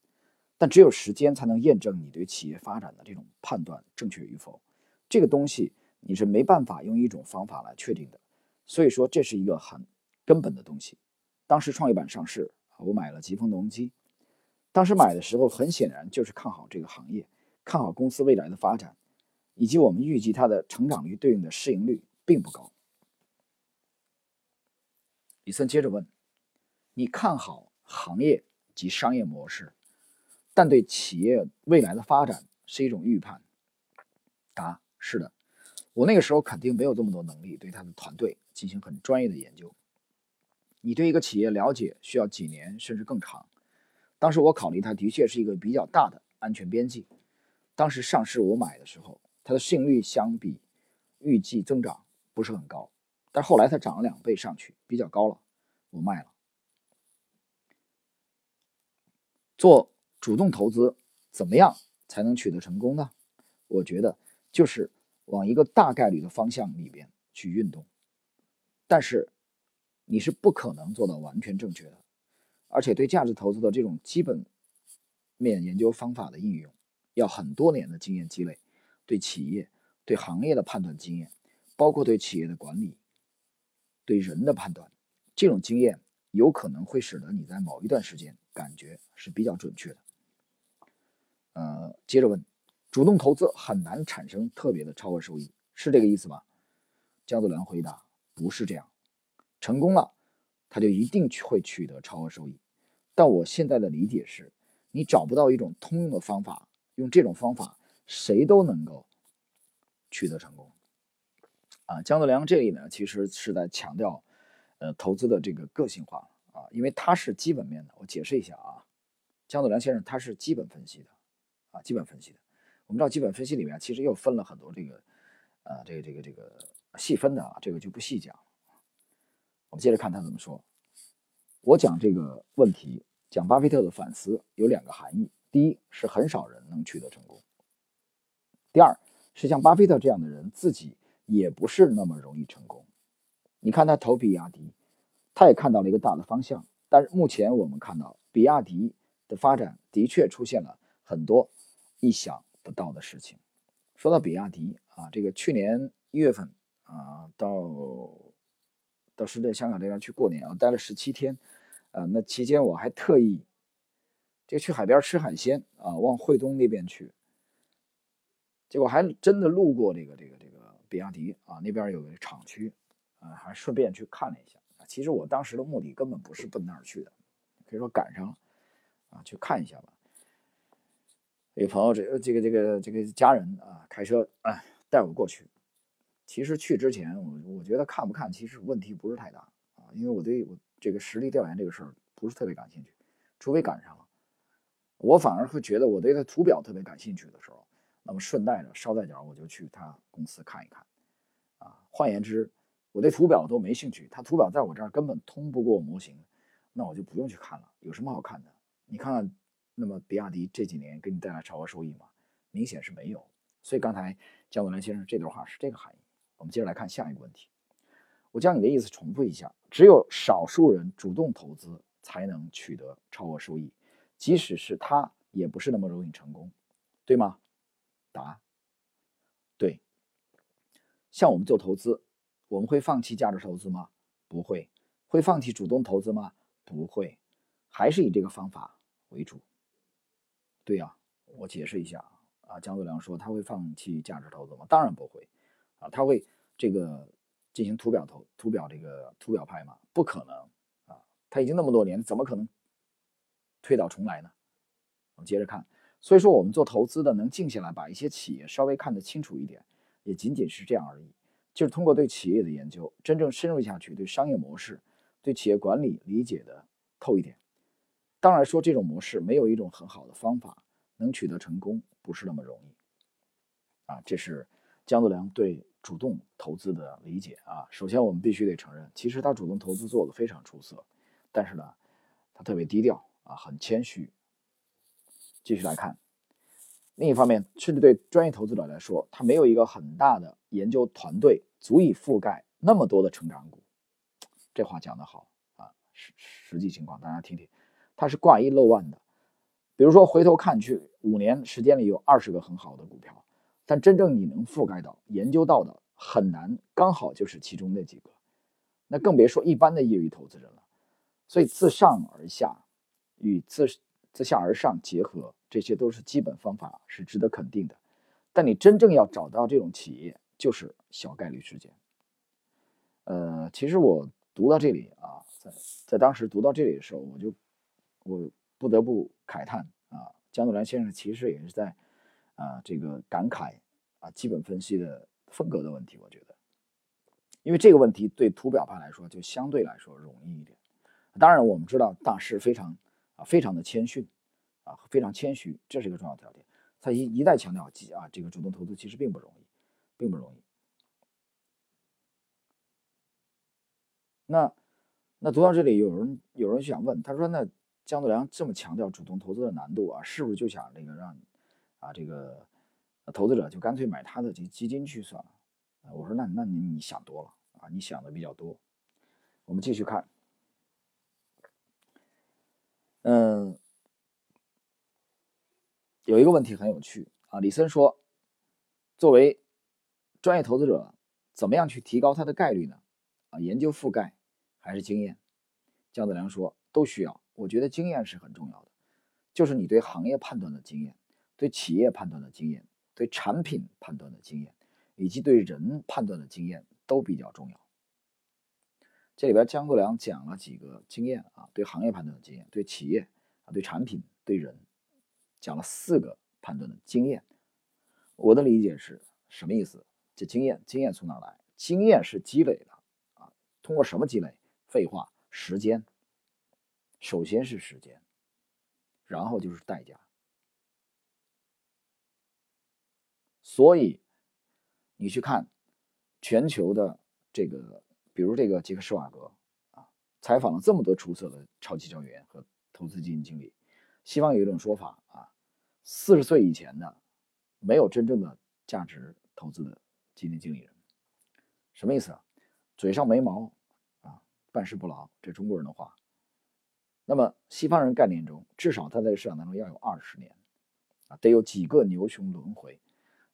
Speaker 1: 但只有时间才能验证你对企业发展的这种判断正确与否。这个东西你是没办法用一种方法来确定的。所以说这是一个很根本的东西。当时创业板上市，我买了疾风农机。当时买的时候，很显然就是看好这个行业，看好公司未来的发展，以及我们预计它的成长率对应的市盈率并不高。李森接着问：“你看好行业及商业模式，但对企业未来的发展是一种预判？”答：“是的，我那个时候肯定没有这么多能力对他的团队进行很专业的研究。你对一个企业了解需要几年甚至更长。”当时我考虑，它的确是一个比较大的安全边际。当时上市我买的时候，它的市盈率相比预计增长不是很高，但后来它涨了两倍上去，比较高了，我卖了。做主动投资怎么样才能取得成功呢？我觉得就是往一个大概率的方向里边去运动，但是你是不可能做到完全正确的。而且对价值投资的这种基本面研究方法的应用，要很多年的经验积累，对企业、对行业的判断经验，包括对企业的管理、对人的判断，这种经验有可能会使得你在某一段时间感觉是比较准确的。呃，接着问，主动投资很难产生特别的超额收益，是这个意思吗？江泽良回答：不是这样，成功了，他就一定会取得超额收益。但我现在的理解是，你找不到一种通用的方法，用这种方法谁都能够取得成功。啊，江泽良这里呢，其实是在强调，呃，投资的这个个性化啊，因为他是基本面的。我解释一下啊，江泽良先生他是基本分析的，啊，基本分析的。我们知道基本分析里面其实又分了很多这个，呃，这个这个这个细分的啊，这个就不细讲。我们接着看他怎么说。我讲这个问题，讲巴菲特的反思有两个含义。第一是很少人能取得成功，第二是像巴菲特这样的人自己也不是那么容易成功。你看他投比亚迪，他也看到了一个大的方向，但是目前我们看到比亚迪的发展的确出现了很多意想不到的事情。说到比亚迪啊，这个去年一月份啊，到到深圳、香港这边去过年啊，待了十七天，啊，那期间我还特意就去海边吃海鲜啊，往惠东那边去，结果还真的路过这个这个这个比亚迪啊，那边有个厂区啊，还顺便去看了一下。其实我当时的目的根本不是奔那儿去的，可以说赶上了啊，去看一下吧。有朋友，这这个这个这个家人啊，开车哎带我过去。其实去之前，我我觉得看不看其实问题不是太大啊，因为我对我这个实地调研这个事儿不是特别感兴趣，除非赶上了。我反而会觉得我对它图表特别感兴趣的时候，那么顺带着捎带脚我就去他公司看一看啊。换言之，我对图表都没兴趣，他图表在我这儿根本通不过模型，那我就不用去看了。有什么好看的？你看。那么，比亚迪这几年给你带来超额收益吗？明显是没有。所以刚才姜文良先生这段话是这个含义。我们接着来看下一个问题。我将你的意思重复一下：只有少数人主动投资才能取得超额收益，即使是他也不是那么容易成功，对吗？答：对。像我们做投资，我们会放弃价值投资吗？不会。会放弃主动投资吗？不会。还是以这个方法为主。对呀，我解释一下啊，啊姜子良说他会放弃价值投资吗？当然不会，啊，他会这个进行图表投图表这个图表派吗？不可能啊，他已经那么多年，怎么可能推倒重来呢？我们接着看，所以说我们做投资的能静下来，把一些企业稍微看得清楚一点，也仅仅是这样而已，就是通过对企业的研究，真正深入下去，对商业模式、对企业管理理解的透一点。当然说这种模式没有一种很好的方法能取得成功，不是那么容易啊。这是姜子良对主动投资的理解啊。首先我们必须得承认，其实他主动投资做的非常出色，但是呢，他特别低调啊，很谦虚。继续来看，另一方面，甚至对专业投资者来说，他没有一个很大的研究团队足以覆盖那么多的成长股。这话讲得好啊，实实际情况大家听听。它是挂一漏万的，比如说回头看去，五年时间里有二十个很好的股票，但真正你能覆盖到、研究到的很难，刚好就是其中那几个，那更别说一般的业余投资人了。所以自上而下与自自下而上结合，这些都是基本方法，是值得肯定的。但你真正要找到这种企业，就是小概率事件。呃，其实我读到这里啊，在在当时读到这里的时候，我就。我不得不慨叹啊，江泽良先生其实也是在啊这个感慨啊基本分析的风格的问题。我觉得，因为这个问题对图表派来说就相对来说容易一点。当然，我们知道大师非常啊非常的谦逊啊非常谦虚，这是一个重要条件。他一一再强调啊这个主动投资其实并不容易，并不容易。那那读到这里，有人有人想问，他说那。姜德良这么强调主动投资的难度啊，是不是就想这个让啊这个投资者就干脆买他的这基金去算了？我说那那你你想多了啊，你想的比较多。我们继续看，嗯，有一个问题很有趣啊，李森说，作为专业投资者，怎么样去提高它的概率呢？啊，研究覆盖还是经验？姜子良说都需要。我觉得经验是很重要的，就是你对行业判断的经验，对企业判断的经验，对产品判断的经验，以及对人判断的经验都比较重要。这里边姜国良讲了几个经验啊，对行业判断的经验，对企业啊，对产品，对人，讲了四个判断的经验。我的理解是什么意思？这经验，经验从哪来？经验是积累的啊，通过什么积累？废话，时间。首先是时间，然后就是代价。所以，你去看全球的这个，比如这个杰克施瓦格啊，采访了这么多出色的超级交易员和投资基金经理。西方有一种说法啊，四十岁以前的没有真正的价值投资的基金经理人，什么意思啊？嘴上没毛啊，办事不牢，这中国人的话。那么西方人概念中，至少他在市场当中要有二十年啊，得有几个牛熊轮回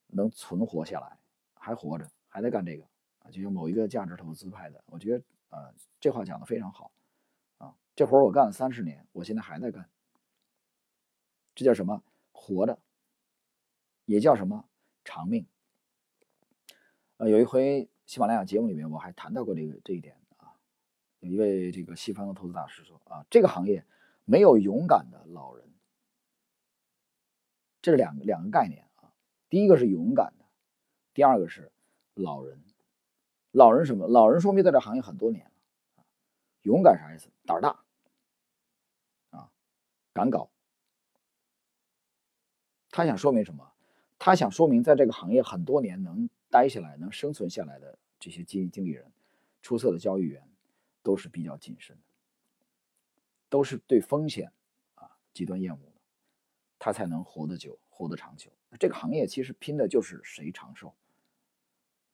Speaker 1: 能存活下来，还活着，还在干这个，就像某一个价值投资派的，我觉得啊，这话讲的非常好啊，这活我干了三十年，我现在还在干，这叫什么？活着，也叫什么长命？呃，有一回喜马拉雅节目里面，我还谈到过这个这一点啊。有一位这个西方的投资大师说啊，这个行业没有勇敢的老人，这是两个两个概念啊。第一个是勇敢的，第二个是老人。老人什么？老人说明在这行业很多年了。勇敢啥意思？胆儿大啊，敢搞。他想说明什么？他想说明，在这个行业很多年能待下来、能生存下来的这些基金经理人、出色的交易员，都是比较谨慎的，都是对风险啊极端厌恶的，他才能活得久、活得长久。这个行业其实拼的就是谁长寿。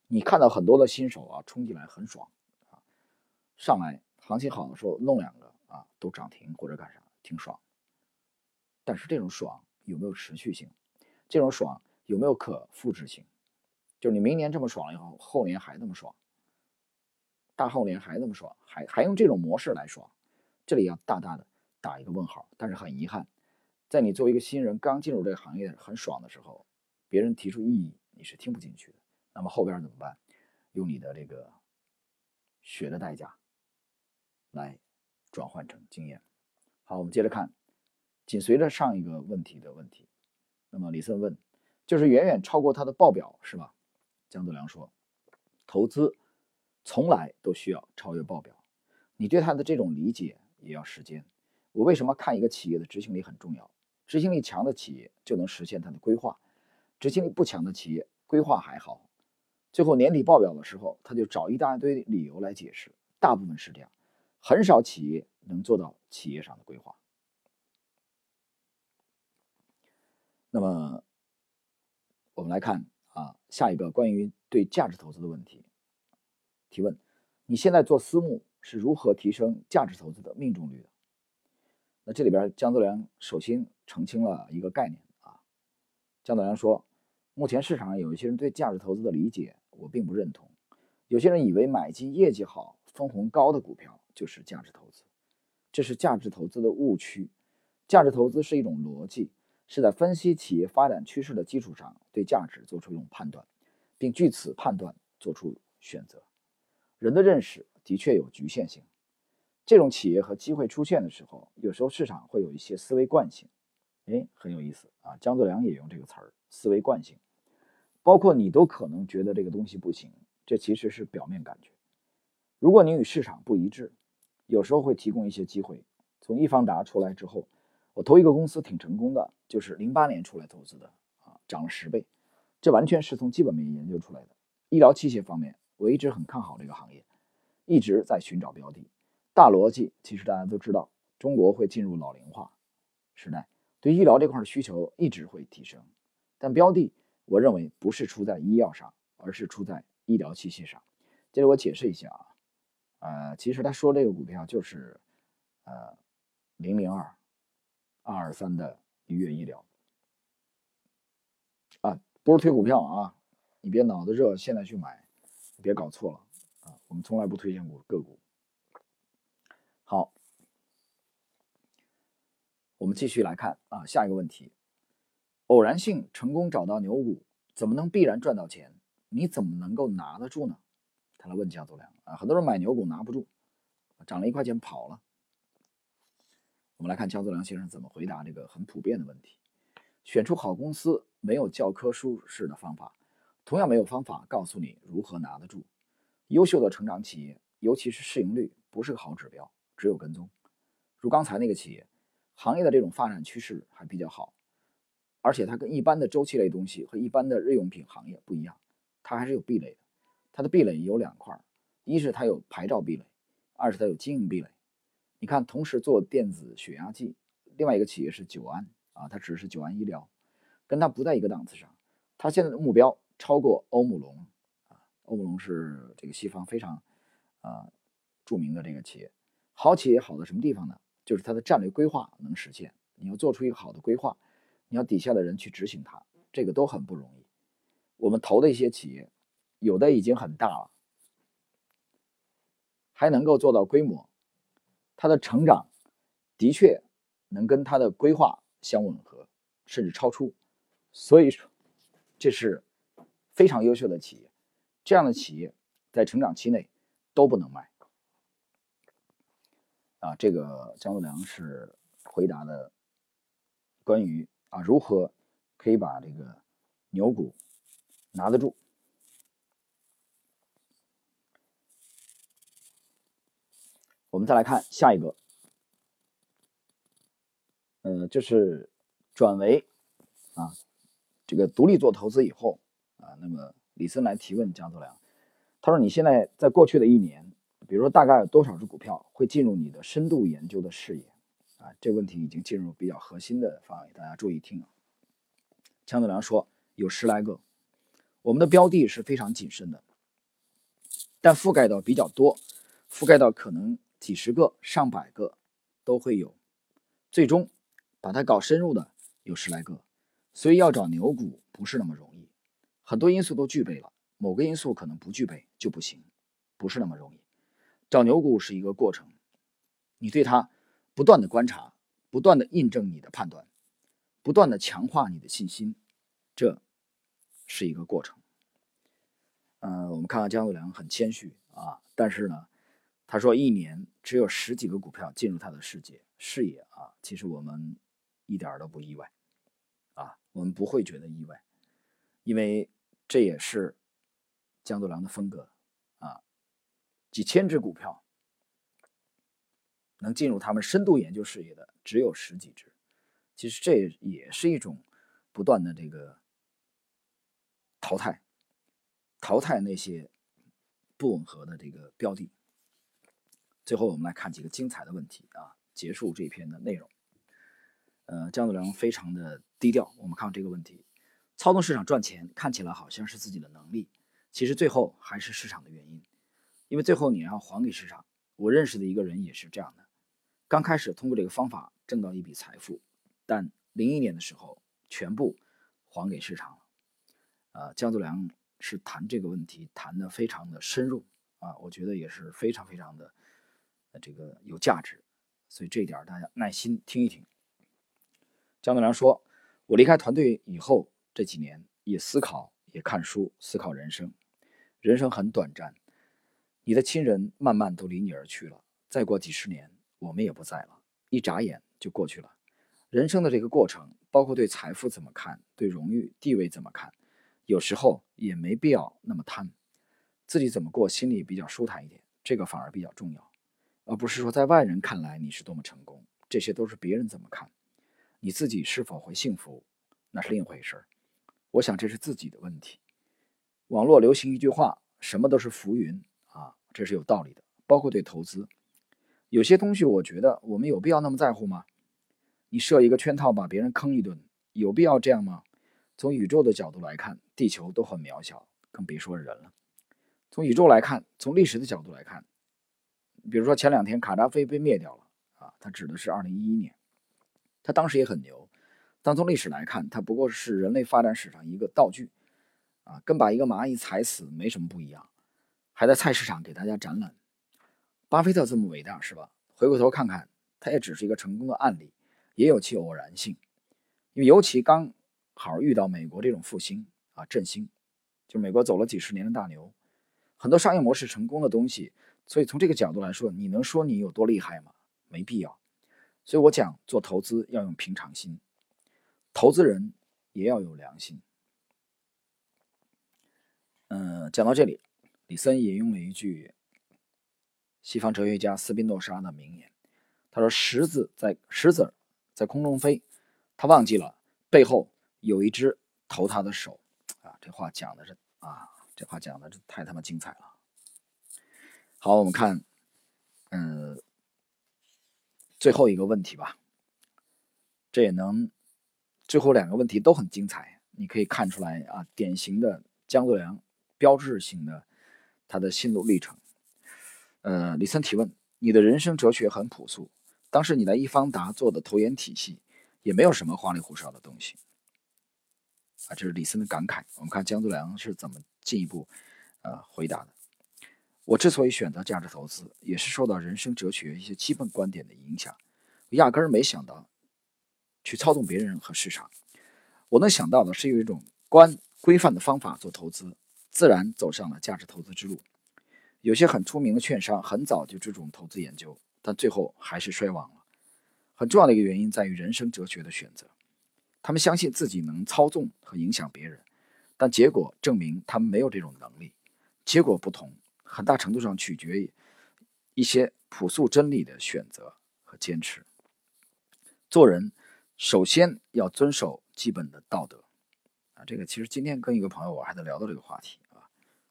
Speaker 1: 你看到很多的新手啊，冲进来很爽啊，上来行情好的时候弄两个啊都涨停或者干啥，挺爽。但是这种爽。有没有持续性？这种爽有没有可复制性？就是你明年这么爽了以后，后年还那么爽，大后年还那么爽，还还用这种模式来爽？这里要大大的打一个问号。但是很遗憾，在你作为一个新人刚进入这个行业很爽的时候，别人提出异议，你是听不进去的。那么后边怎么办？用你的这个血的代价来转换成经验。好，我们接着看。紧随着上一个问题的问题，那么李森问，就是远远超过他的报表是吧？江泽良说，投资从来都需要超越报表，你对他的这种理解也要时间。我为什么看一个企业的执行力很重要？执行力强的企业就能实现它的规划，执行力不强的企业规划还好，最后年底报表的时候他就找一大堆理由来解释，大部分是这样，很少企业能做到企业上的规划。那么，我们来看啊，下一个关于对价值投资的问题提问：你现在做私募是如何提升价值投资的命中率的？那这里边江泽良首先澄清了一个概念啊，江泽良说，目前市场上有一些人对价值投资的理解我并不认同，有些人以为买进业绩好、分红高的股票就是价值投资，这是价值投资的误区。价值投资是一种逻辑。是在分析企业发展趋势的基础上，对价值做出一种判断，并据此判断做出选择。人的认识的确有局限性，这种企业和机会出现的时候，有时候市场会有一些思维惯性。哎，很有意思啊！江泽良也用这个词儿“思维惯性”，包括你都可能觉得这个东西不行，这其实是表面感觉。如果你与市场不一致，有时候会提供一些机会。从易方达出来之后。我投一个公司挺成功的，就是零八年出来投资的啊，涨了十倍，这完全是从基本面研究出来的。医疗器械方面，我一直很看好这个行业，一直在寻找标的。大逻辑其实大家都知道，中国会进入老龄化时代，对医疗这块的需求一直会提升。但标的，我认为不是出在医药上，而是出在医疗器械上。接着我解释一下啊，呃，其实他说这个股票就是呃零零二。二二三的愉悦医疗啊，不是推股票啊，你别脑子热，现在去买，别搞错了啊。我们从来不推荐股个股。好，我们继续来看啊，下一个问题：偶然性成功找到牛股，怎么能必然赚到钱？你怎么能够拿得住呢？他来问江泽良啊，很多人买牛股拿不住，涨了一块钱跑了。我们来看江泽良先生怎么回答这个很普遍的问题：选出好公司没有教科书式的方法，同样没有方法告诉你如何拿得住。优秀的成长企业，尤其是市盈率，不是个好指标，只有跟踪。如刚才那个企业，行业的这种发展趋势还比较好，而且它跟一般的周期类东西和一般的日用品行业不一样，它还是有壁垒的。它的壁垒有两块：一是它有牌照壁垒，二是它有经营壁垒。你看，同时做电子血压计，另外一个企业是九安啊，它只是九安医疗，跟它不在一个档次上。它现在的目标超过欧姆龙啊，欧姆龙是这个西方非常啊著名的这个企业。好企业好在什么地方呢？就是它的战略规划能实现。你要做出一个好的规划，你要底下的人去执行它，这个都很不容易。我们投的一些企业，有的已经很大了，还能够做到规模，它的成长的确能跟它的规划相吻合，甚至超出。所以说。这是非常优秀的企业，这样的企业在成长期内都不能卖。啊，这个江泽良是回答的关于啊如何可以把这个牛股拿得住。我们再来看下一个，呃，就是转为啊。这个独立做投资以后啊，那么李森来提问江泽良，他说：“你现在在过去的一年，比如说大概有多少只股票会进入你的深度研究的视野？”这问题已经进入比较核心的范围，大家注意听啊。江泽良说：“有十来个，我们的标的是非常谨慎的，但覆盖到比较多，覆盖到可能几十个、上百个都会有，最终把它搞深入的有十来个。”所以要找牛股不是那么容易，很多因素都具备了，某个因素可能不具备就不行，不是那么容易。找牛股是一个过程，你对它不断的观察，不断的印证你的判断，不断的强化你的信心，这是一个过程。嗯，我们看到江泽良很谦虚啊，但是呢，他说一年只有十几个股票进入他的世界视野啊，其实我们一点都不意外啊。我们不会觉得意外，因为这也是江泽良的风格啊。几千只股票能进入他们深度研究视野的只有十几只，其实这也是一种不断的这个淘汰，淘汰那些不吻合的这个标的。最后，我们来看几个精彩的问题啊，结束这篇的内容。呃，江子良非常的低调。我们看这个问题：操纵市场赚钱，看起来好像是自己的能力，其实最后还是市场的原因。因为最后你要还给市场。我认识的一个人也是这样的，刚开始通过这个方法挣到一笔财富，但零一年的时候全部还给市场了。呃，江泽良是谈这个问题谈的非常的深入啊，我觉得也是非常非常的这个有价值，所以这一点大家耐心听一听。江德良说：“我离开团队以后，这几年也思考，也看书，思考人生。人生很短暂，你的亲人慢慢都离你而去了。再过几十年，我们也不在了，一眨眼就过去了。人生的这个过程，包括对财富怎么看，对荣誉、地位怎么看，有时候也没必要那么贪。自己怎么过，心里比较舒坦一点，这个反而比较重要，而不是说在外人看来你是多么成功，这些都是别人怎么看。”你自己是否会幸福，那是另一回事儿。我想这是自己的问题。网络流行一句话：“什么都是浮云啊！”这是有道理的，包括对投资。有些东西，我觉得我们有必要那么在乎吗？你设一个圈套，把别人坑一顿，有必要这样吗？从宇宙的角度来看，地球都很渺小，更别说人了。从宇宙来看，从历史的角度来看，比如说前两天卡扎菲被灭掉了啊，他指的是二零一一年。他当时也很牛，但从历史来看，他不过是人类发展史上一个道具，啊，跟把一个蚂蚁踩死没什么不一样，还在菜市场给大家展览。巴菲特这么伟大是吧？回过头看看，他也只是一个成功的案例，也有其偶然性，因为尤其刚好遇到美国这种复兴啊振兴，就美国走了几十年的大牛，很多商业模式成功的东西，所以从这个角度来说，你能说你有多厉害吗？没必要。所以我讲做投资要用平常心，投资人也要有良心。嗯，讲到这里，李森引用了一句西方哲学家斯宾诺莎的名言，他说：“石子在石子在空中飞，他忘记了背后有一只投他的手。”啊，这话讲的是啊，这话讲的太他妈精彩了。好，我们看，嗯。最后一个问题吧，这也能最后两个问题都很精彩，你可以看出来啊，典型的江作良标志性的他的心路历程。呃，李森提问：你的人生哲学很朴素，当时你在易方达做的投研体系也没有什么花里胡哨的东西啊，这是李森的感慨。我们看江作良是怎么进一步呃回答的。我之所以选择价值投资，也是受到人生哲学一些基本观点的影响。压根儿没想到去操纵别人和市场，我能想到的是有一种观规范的方法做投资，自然走上了价值投资之路。有些很出名的券商很早就注重投资研究，但最后还是衰亡了。很重要的一个原因在于人生哲学的选择。他们相信自己能操纵和影响别人，但结果证明他们没有这种能力。结果不同，很大程度上取决于一些朴素真理的选择和坚持。做人首先要遵守基本的道德啊，这个其实今天跟一个朋友我还在聊到这个话题。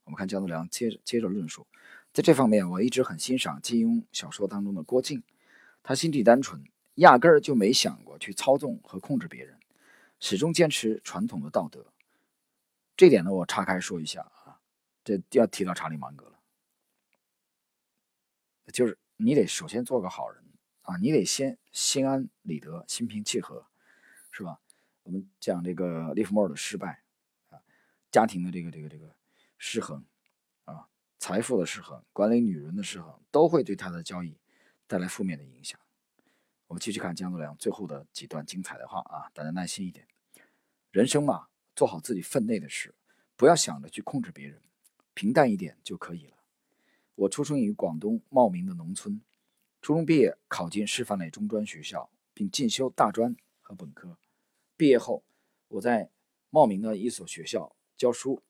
Speaker 1: 我们看江泽良接着接着论述。在这方面，我一直很欣赏金庸小说当中的郭靖，他心地单纯，压根儿就没想过去操纵和控制别人，始终坚持传统的道德。这点呢，我岔开说一下啊，这要提到查理芒格了，就是你得首先做个好人啊，你得先心安理得、心平气和，是吧？我们讲这个利弗莫尔的失败啊，家庭的这个这个这个失衡啊。财富的失衡，管理女人的失衡，都会对他的交易带来负面的影响。我们继续看江作良最后的几段精彩的话啊，大家耐心一点。人生嘛，做好自己分内的事，不要想着去控制别人，平淡一点就可以了。我出生于广东茂名的农村，初中毕业考进师范类中专学校，并进修大专和本科。毕业后，我在茂名的一所学校教书，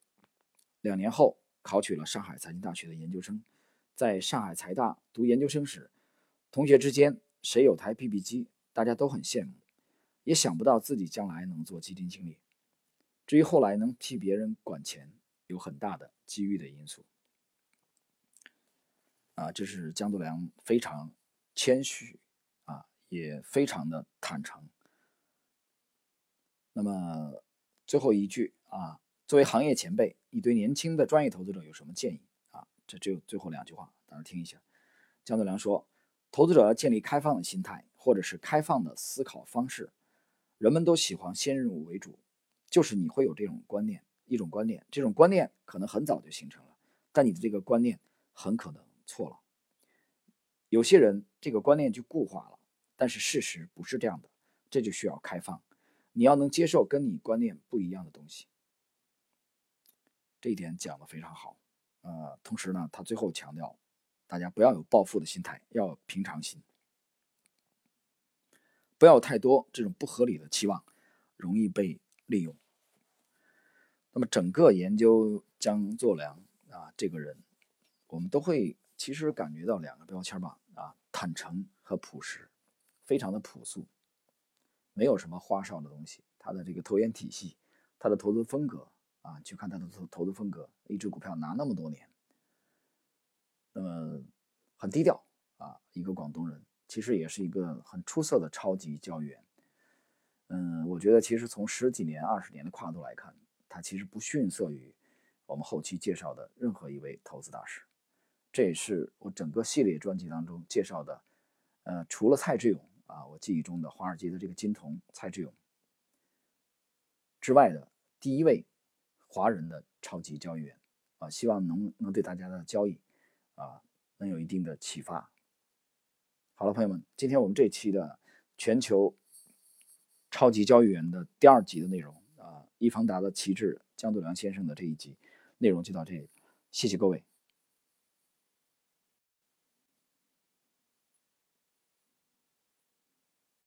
Speaker 1: 两年后。考取了上海财经大学的研究生，在上海财大读研究生时，同学之间谁有台 PP 机，大家都很羡慕，也想不到自己将来能做基金经理。至于后来能替别人管钱，有很大的机遇的因素。啊，这是江作良非常谦虚啊，也非常的坦诚。那么最后一句啊。作为行业前辈，你对年轻的专业投资者有什么建议啊？这只有最后两句话，大家听一下。江泽良说：“投资者要建立开放的心态，或者是开放的思考方式。人们都喜欢先入为主，就是你会有这种观念，一种观念，这种观念可能很早就形成了，但你的这个观念很可能错了。有些人这个观念就固化了，但是事实不是这样的，这就需要开放。你要能接受跟你观念不一样的东西。”这一点讲的非常好，呃，同时呢，他最后强调，大家不要有暴富的心态，要有平常心，不要太多这种不合理的期望，容易被利用。那么整个研究江作良啊这个人，我们都会其实感觉到两个标签吧，啊，坦诚和朴实，非常的朴素，没有什么花哨的东西。他的这个投研体系，他的投资风格。啊，去看他的投投资风格，一只股票拿那么多年，那么很低调啊，一个广东人，其实也是一个很出色的超级交易员。嗯，我觉得其实从十几年、二十年的跨度来看，他其实不逊色于我们后期介绍的任何一位投资大师。这也是我整个系列专辑当中介绍的，呃，除了蔡志勇啊，我记忆中的华尔街的这个金童蔡志勇之外的第一位。华人的超级交易员啊，希望能能对大家的交易啊能有一定的启发。好了，朋友们，今天我们这期的全球超级交易员的第二集的内容啊，易方达的旗帜江度良先生的这一集内容就到这里，谢谢各位。